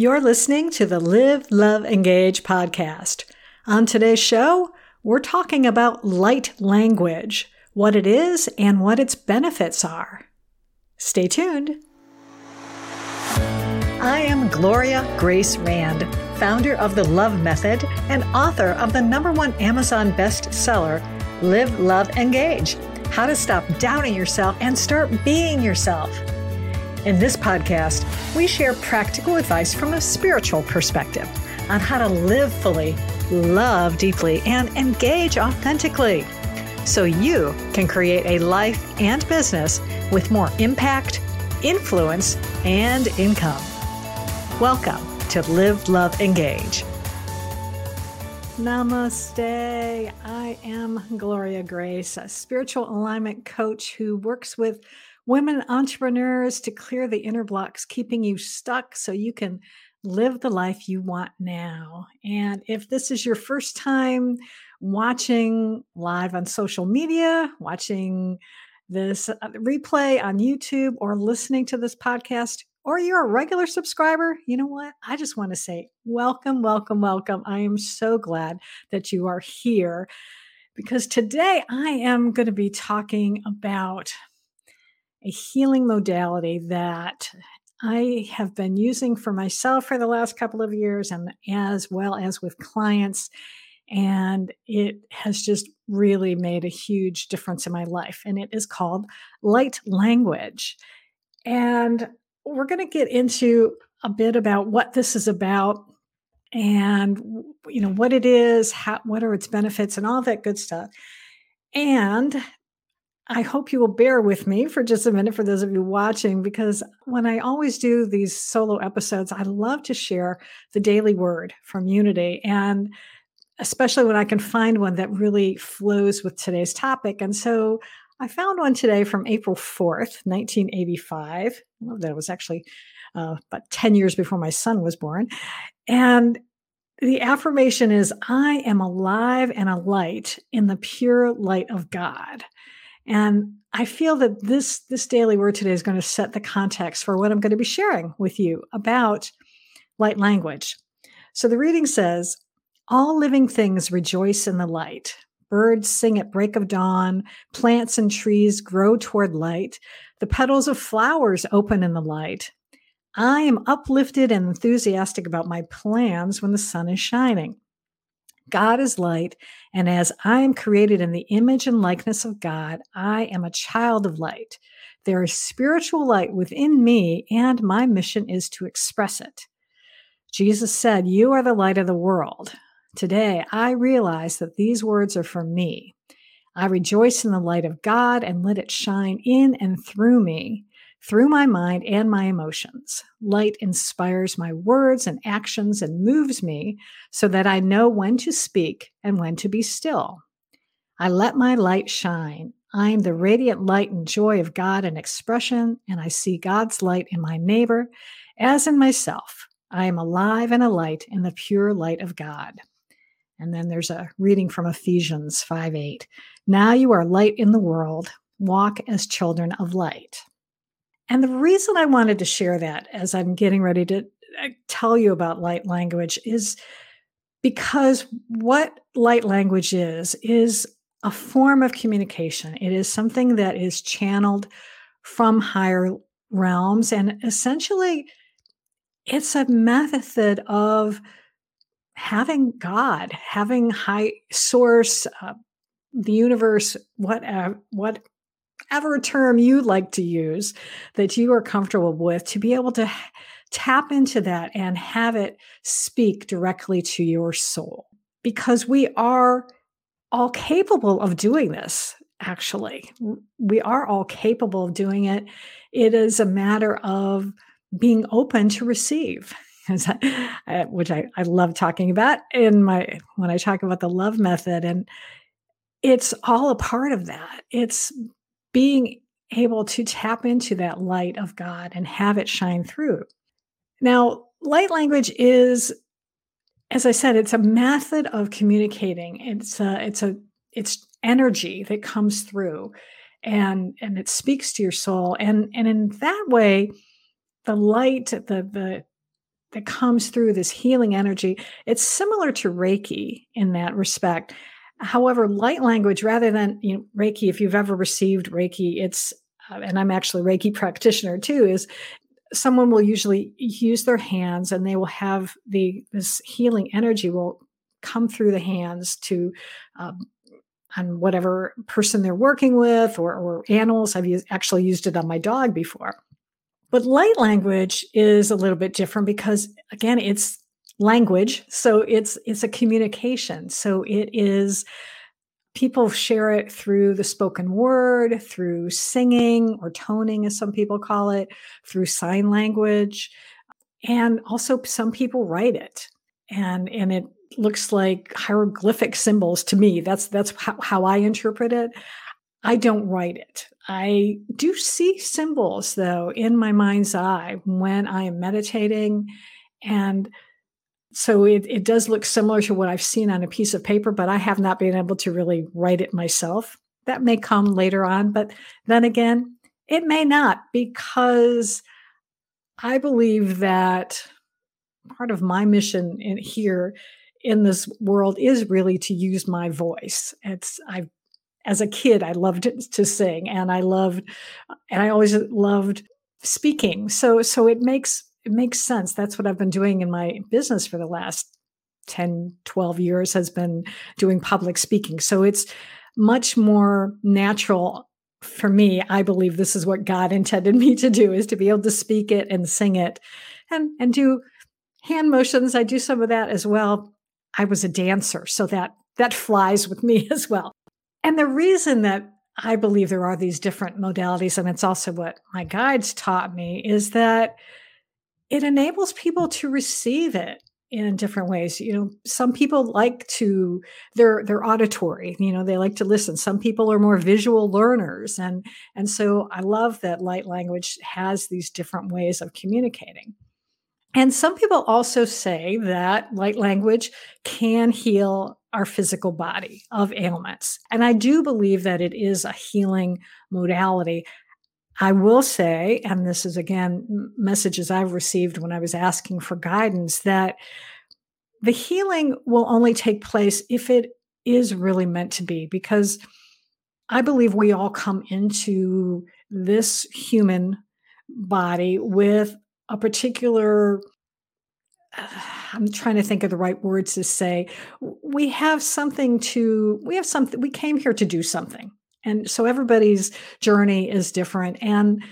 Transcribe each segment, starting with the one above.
You're listening to the Live, Love, Engage podcast. On today's show, we're talking about light language, what it is, and what its benefits are. Stay tuned. I am Gloria Grace Rand, founder of the Love Method and author of the number one Amazon bestseller, Live, Love, Engage How to Stop Doubting Yourself and Start Being Yourself. In this podcast, we share practical advice from a spiritual perspective on how to live fully, love deeply, and engage authentically so you can create a life and business with more impact, influence, and income. Welcome to Live, Love, Engage. Namaste. I am Gloria Grace, a spiritual alignment coach who works with women entrepreneurs to clear the inner blocks keeping you stuck so you can live the life you want now. And if this is your first time watching live on social media, watching this uh, replay on YouTube, or listening to this podcast, or you're a regular subscriber, you know what? I just want to say welcome, welcome, welcome. I am so glad that you are here because today I am going to be talking about a healing modality that I have been using for myself for the last couple of years and as well as with clients. And it has just really made a huge difference in my life. And it is called light language. And we're going to get into a bit about what this is about and you know what it is how what are its benefits and all that good stuff and I hope you will bear with me for just a minute for those of you watching, because when I always do these solo episodes, I love to share the daily word from Unity. And especially when I can find one that really flows with today's topic. And so I found one today from April 4th, 1985. Well, that was actually uh, about 10 years before my son was born. And the affirmation is I am alive and a light in the pure light of God. And I feel that this this daily word today is going to set the context for what I'm going to be sharing with you about light language. So the reading says, all living things rejoice in the light. Birds sing at break of dawn, plants and trees grow toward light, the petals of flowers open in the light. I am uplifted and enthusiastic about my plans when the sun is shining. God is light, and as I am created in the image and likeness of God, I am a child of light. There is spiritual light within me, and my mission is to express it. Jesus said, You are the light of the world. Today, I realize that these words are for me. I rejoice in the light of God and let it shine in and through me through my mind and my emotions. Light inspires my words and actions and moves me so that I know when to speak and when to be still. I let my light shine. I am the radiant light and joy of God in expression, and I see God's light in my neighbor as in myself. I am alive and a light in the pure light of God. And then there's a reading from Ephesians 5 8. Now you are light in the world. Walk as children of light. And the reason I wanted to share that as I'm getting ready to uh, tell you about light language is because what light language is, is a form of communication. It is something that is channeled from higher realms. And essentially, it's a method of having God, having high source, uh, the universe, whatever, what whatever term you like to use that you are comfortable with to be able to tap into that and have it speak directly to your soul. Because we are all capable of doing this actually. We are all capable of doing it. It is a matter of being open to receive. Uh, which I, I love talking about in my when i talk about the love method and it's all a part of that. It's being able to tap into that light of God and have it shine through. Now, light language is as I said, it's a method of communicating. It's a, it's a, it's energy that comes through and, and it speaks to your soul. And, and in that way, the light, the, the, that comes through this healing energy. It's similar to Reiki in that respect. However, light language, rather than you know, Reiki, if you've ever received Reiki, it's uh, and I'm actually Reiki practitioner too, is someone will usually use their hands and they will have the this healing energy will come through the hands to um, on whatever person they're working with or, or animals. I've used, actually used it on my dog before. But light language is a little bit different because again, it's language. So it's it's a communication. So it is people share it through the spoken word, through singing or toning, as some people call it, through sign language. And also some people write it. And and it looks like hieroglyphic symbols to me. That's that's how, how I interpret it. I don't write it. I do see symbols though in my mind's eye when I am meditating and so it, it does look similar to what I've seen on a piece of paper, but I have not been able to really write it myself. That may come later on, but then again, it may not because I believe that part of my mission in here in this world is really to use my voice. It's I as a kid I loved to sing and I loved and I always loved speaking. So so it makes it makes sense. That's what I've been doing in my business for the last 10, 12 years has been doing public speaking. So it's much more natural for me. I believe this is what God intended me to do is to be able to speak it and sing it and and do hand motions. I do some of that as well. I was a dancer, so that that flies with me as well. And the reason that I believe there are these different modalities, and it's also what my guides taught me, is that it enables people to receive it in different ways. You know some people like to they're they're auditory you know they like to listen. Some people are more visual learners and and so i love that light language has these different ways of communicating. And some people also say that light language can heal our physical body of ailments. And i do believe that it is a healing modality I will say, and this is again messages I've received when I was asking for guidance, that the healing will only take place if it is really meant to be, because I believe we all come into this human body with a particular I'm trying to think of the right words to say. We have something to, we have something, we came here to do something. And so everybody's journey is different. And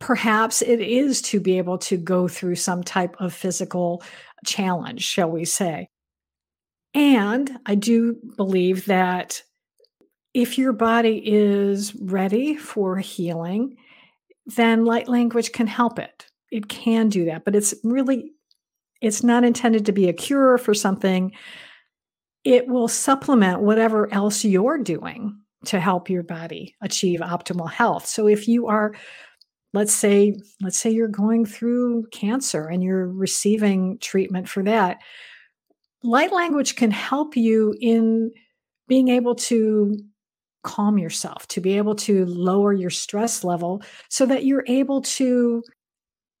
perhaps it is to be able to go through some type of physical challenge, shall we say. And I do believe that if your body is ready for healing, then light language can help it. It can do that, but it's really it's not intended to be a cure for something. It will supplement whatever else you're doing to help your body achieve optimal health. So if you are let's say let's say you're going through cancer and you're receiving treatment for that, light language can help you in being able to calm yourself, to be able to lower your stress level so that you're able to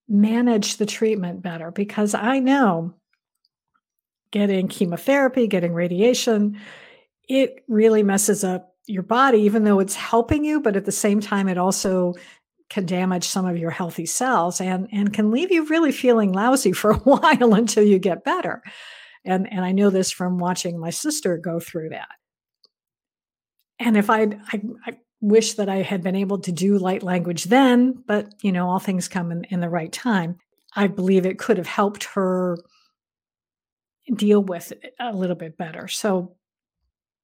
manage the treatment better because I know getting chemotherapy, getting radiation, it really messes up your body, even though it's helping you, but at the same time, it also can damage some of your healthy cells and, and can leave you really feeling lousy for a while until you get better. And, and I know this from watching my sister go through that. And if I, I, I wish that I had been able to do light language then, but you know, all things come in, in the right time. I believe it could have helped her deal with it a little bit better. So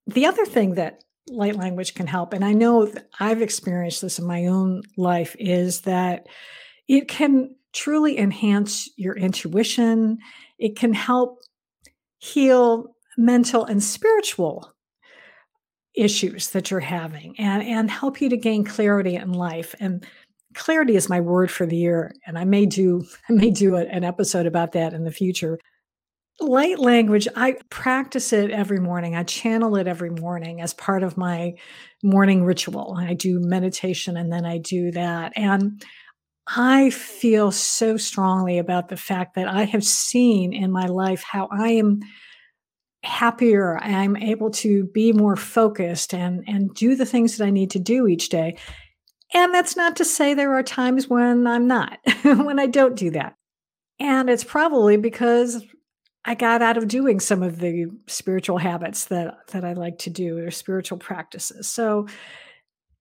the other thing that light language can help. And I know I've experienced this in my own life is that it can truly enhance your intuition. It can help heal mental and spiritual issues that you're having and, and help you to gain clarity in life. And clarity is my word for the year. And I may do, I may do a, an episode about that in the future light language i practice it every morning i channel it every morning as part of my morning ritual i do meditation and then i do that and I feel so strongly about the fact that I have seen in my life how I am happier. I'm able to be more focused and and do the things that I need to do each day. And that's not to say there are times when I'm not, when I don't do that. And it's probably because I got out of doing some of the spiritual habits that that I like to do or spiritual practices. So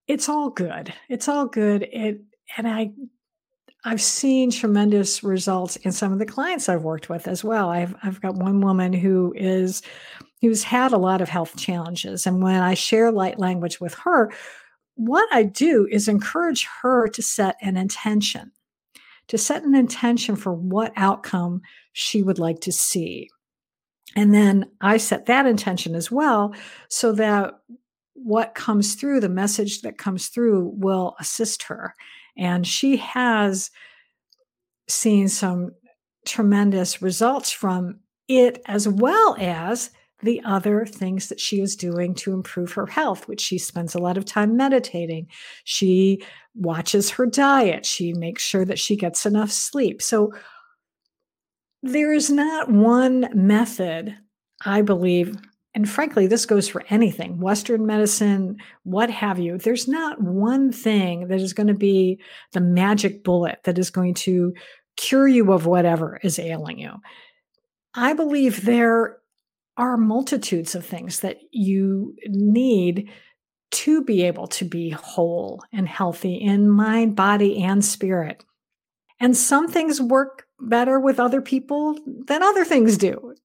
it's all good. It's all good. It and I I've seen tremendous results in some of the clients I've worked with as well. I've I've got one woman who is who's had a lot of health challenges and when I share light language with her, what I do is encourage her to set an intention, to set an intention for what outcome she would like to see. And then I set that intention as well so that what comes through, the message that comes through, will assist her. And she has seen some tremendous results from it, as well as the other things that she is doing to improve her health, which she spends a lot of time meditating. She watches her diet. She makes sure that she gets enough sleep. So there is not one method, I believe, and frankly, this goes for anything Western medicine, what have you. There's not one thing that is going to be the magic bullet that is going to cure you of whatever is ailing you. I believe there are multitudes of things that you need to be able to be whole and healthy in mind, body, and spirit. And some things work better with other people than other things do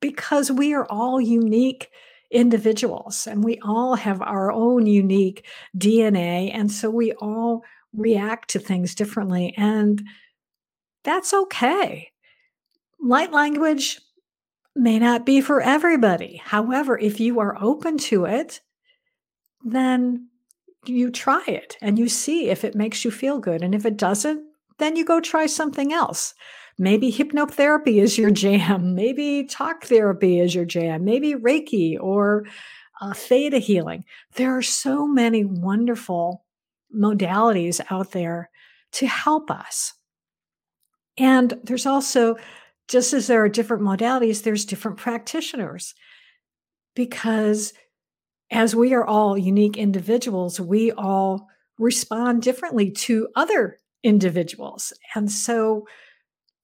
because we are all unique individuals and we all have our own unique DNA. And so we all react to things differently. And that's okay. Light language may not be for everybody. However, if you are open to it, then you try it and you see if it makes you feel good. And if it doesn't, then you go try something else. Maybe hypnotherapy is your jam. Maybe talk therapy is your jam. Maybe Reiki or uh, theta healing. There are so many wonderful modalities out there to help us. And there's also just as there are different modalities, there's different practitioners because as we are all unique individuals, we all respond differently to other individuals. And so,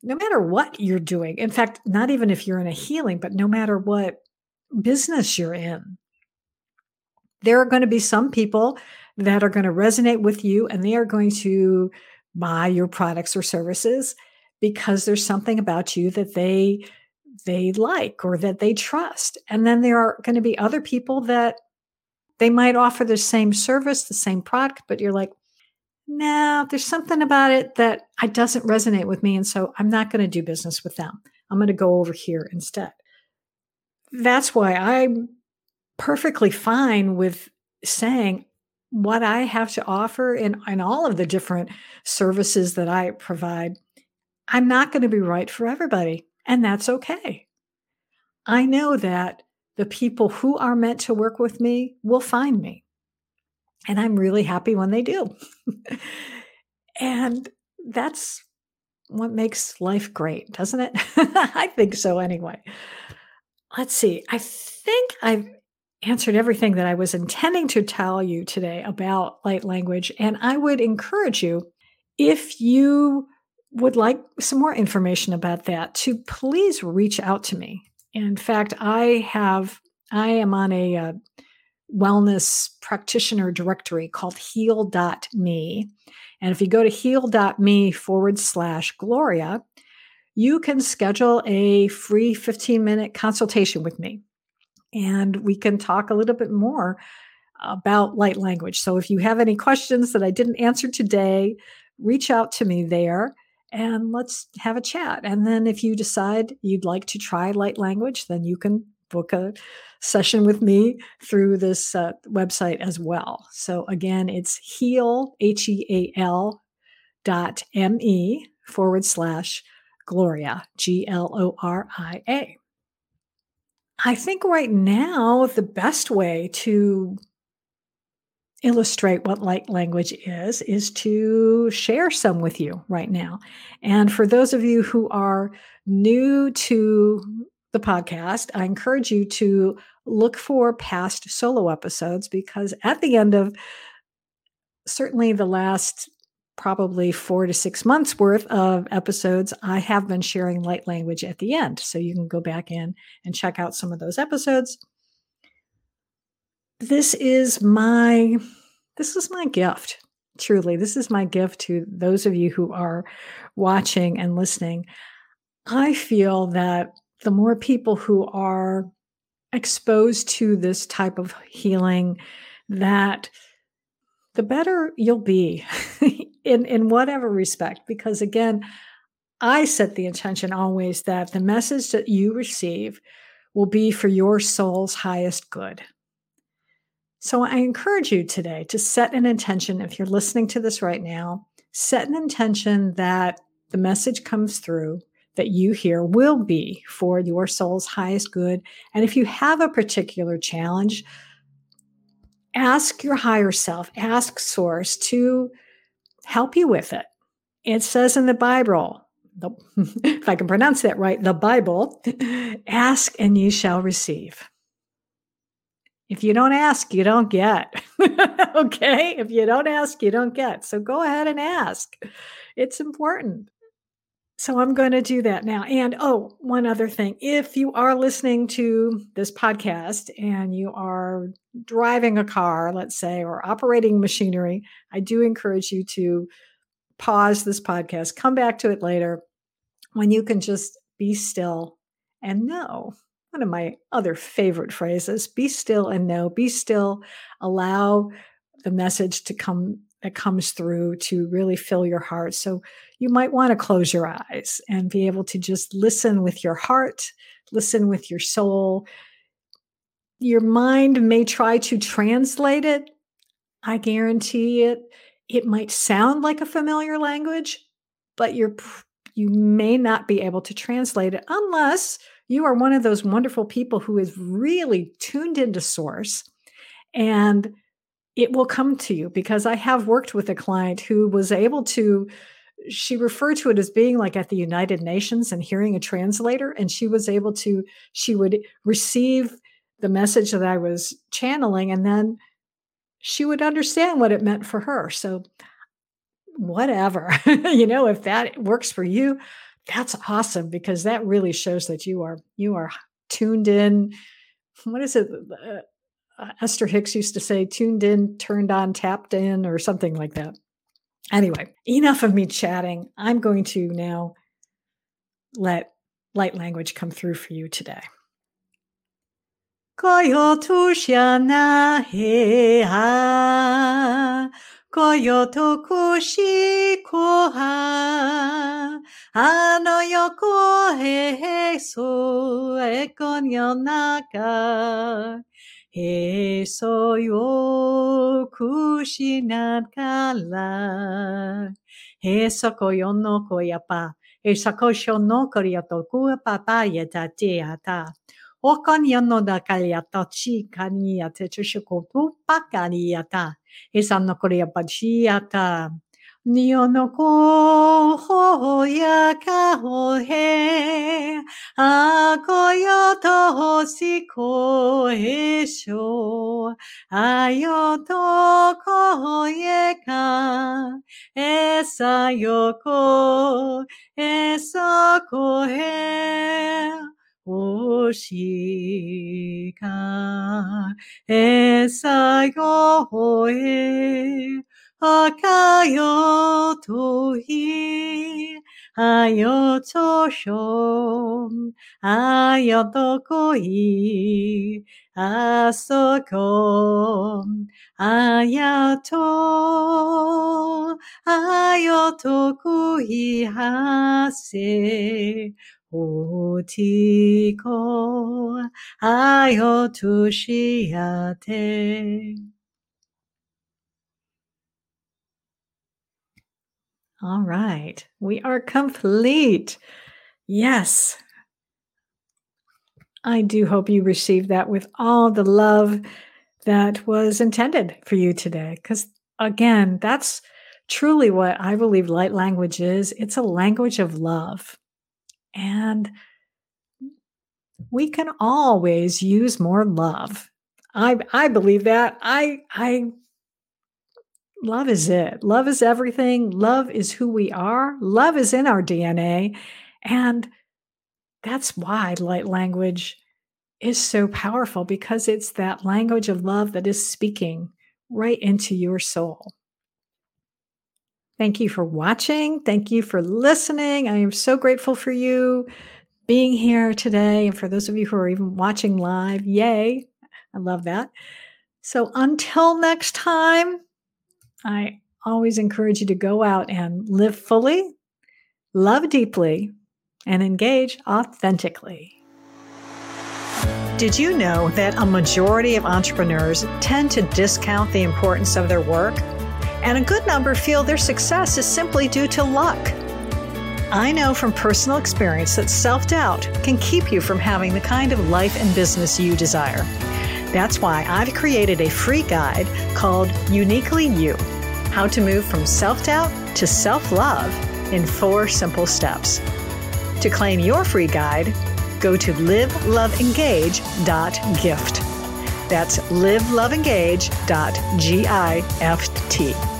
no matter what you're doing, in fact, not even if you're in a healing, but no matter what business you're in, there are going to be some people that are going to resonate with you and they are going to buy your products or services because there's something about you that they they like or that they trust. And then there are going to be other people that they might offer the same service, the same product, but you're like, no, there's something about it that I doesn't resonate with me. And so I'm not going to do business with them. I'm going to go over here instead. That's why I'm perfectly fine with saying what I have to offer in, in all of the different services that I provide I'm not going to be right for everybody, and that's okay. I know that the people who are meant to work with me will find me. And I'm really happy when they do. and that's what makes life great, doesn't it? I think so anyway. Let's see. I think I've answered everything that I was intending to tell you today about light language. And I would encourage you if you would like some more information about that, to please reach out to me. In fact, I have I am on a uh, wellness practitioner directory called heal.me. And if you go to heal.me forward slash Gloria, you can schedule a free 15 minute consultation with me. And we can talk a little bit more about light language. So if you have any questions that I didn't answer today, reach out to me there and let's have a chat. And then if you decide you'd like to try light language, then you can book a session with me through this uh, website as well. So again, it's heal, H E A L dot M E forward slash Gloria, G L O R I A. I think right now the best way to illustrate what light language is is to share some with you right now. And for those of you who are new to the podcast, I encourage you to look for past solo episodes because at the end of certainly the last probably four to six months worth of episodes, I have been sharing light language at the end. So you can go back in and check out some of those episodes. This is my this is my gift. Truly, this is my gift to those of you who are watching and listening. I feel that the more people who are exposed to this type of healing, that the better you'll be in, in whatever respect. Because again, I set the intention always that the message that you receive will be for your soul's highest good. So I encourage you today to set an intention. If you're listening to this right now, set an intention that the message comes through that you hear will be for your soul's highest good. And if you have a particular challenge, ask your higher self, ask Source to help you with it. It says in the Bible, the, if I can pronounce that right, the Bible, ask and ye shall receive. If you don't ask, you don't get. okay? If you don't ask, you don't get. So go ahead and ask. It's important. So I'm going to do that now. And oh, one other thing. If you are listening to this podcast and you are driving a car, let's say, or operating machinery, I do encourage you to pause this podcast, come back to it later when you can just be still and know one of my other favorite phrases be still and know be still allow the message to come that comes through to really fill your heart. So you might want to close your eyes and be able to just listen with your heart listen with your soul. Your mind may try to translate it. I guarantee it it might sound like a familiar language but you're you may not be able to translate it unless you are one of those wonderful people who is really tuned into source and it will come to you because I have worked with a client who was able to she referred to it as being like at the United Nations and hearing a translator and she was able to she would receive the message that I was channeling and then she would understand what it meant for her. So whatever. you know, if that works for you, that's awesome because that really shows that you are you are tuned in. What is it uh, uh, esther hicks used to say tuned in turned on tapped in or something like that. Anyway enough of me chatting. I'm going to now let light language come through for you today こよとくしこは、あのよこへへそ、えこにょなか、へそよくしなから、へそこよのこやぱ、へそこしょのこりやとくぱぱやたてやた。女がやったちかにやってちしょことばかりやた。えさんのこれやっぱちやた。に本のこ、ほほやかほへ、あこよとほしこへしょ、あよとこえか、えさよこ、えそこへ。星しかえさよほえ、あよとい。Ayoto shom ayoto koi asoko ayato ayoto koi hase otiko ayoto All right. We are complete. Yes. I do hope you received that with all the love that was intended for you today. Because again, that's truly what I believe light language is it's a language of love. And we can always use more love. I I believe that. I I love is it. Love is everything. Love is who we are. Love is in our DNA. And that's why light language is so powerful because it's that language of love that is speaking right into your soul. Thank you for watching. Thank you for listening. I am so grateful for you being here today. And for those of you who are even watching live, yay. I love that. So until next time, I always encourage you to go out and live fully, love deeply, and engage authentically. Did you know that a majority of entrepreneurs tend to discount the importance of their work? And a good number feel their success is simply due to luck. I know from personal experience that self doubt can keep you from having the kind of life and business you desire. That's why I've created a free guide called Uniquely You How to Move from Self Doubt to Self Love in four simple steps. To claim your free guide, go to liveloveengage.gift. That's liveloveengage.gift.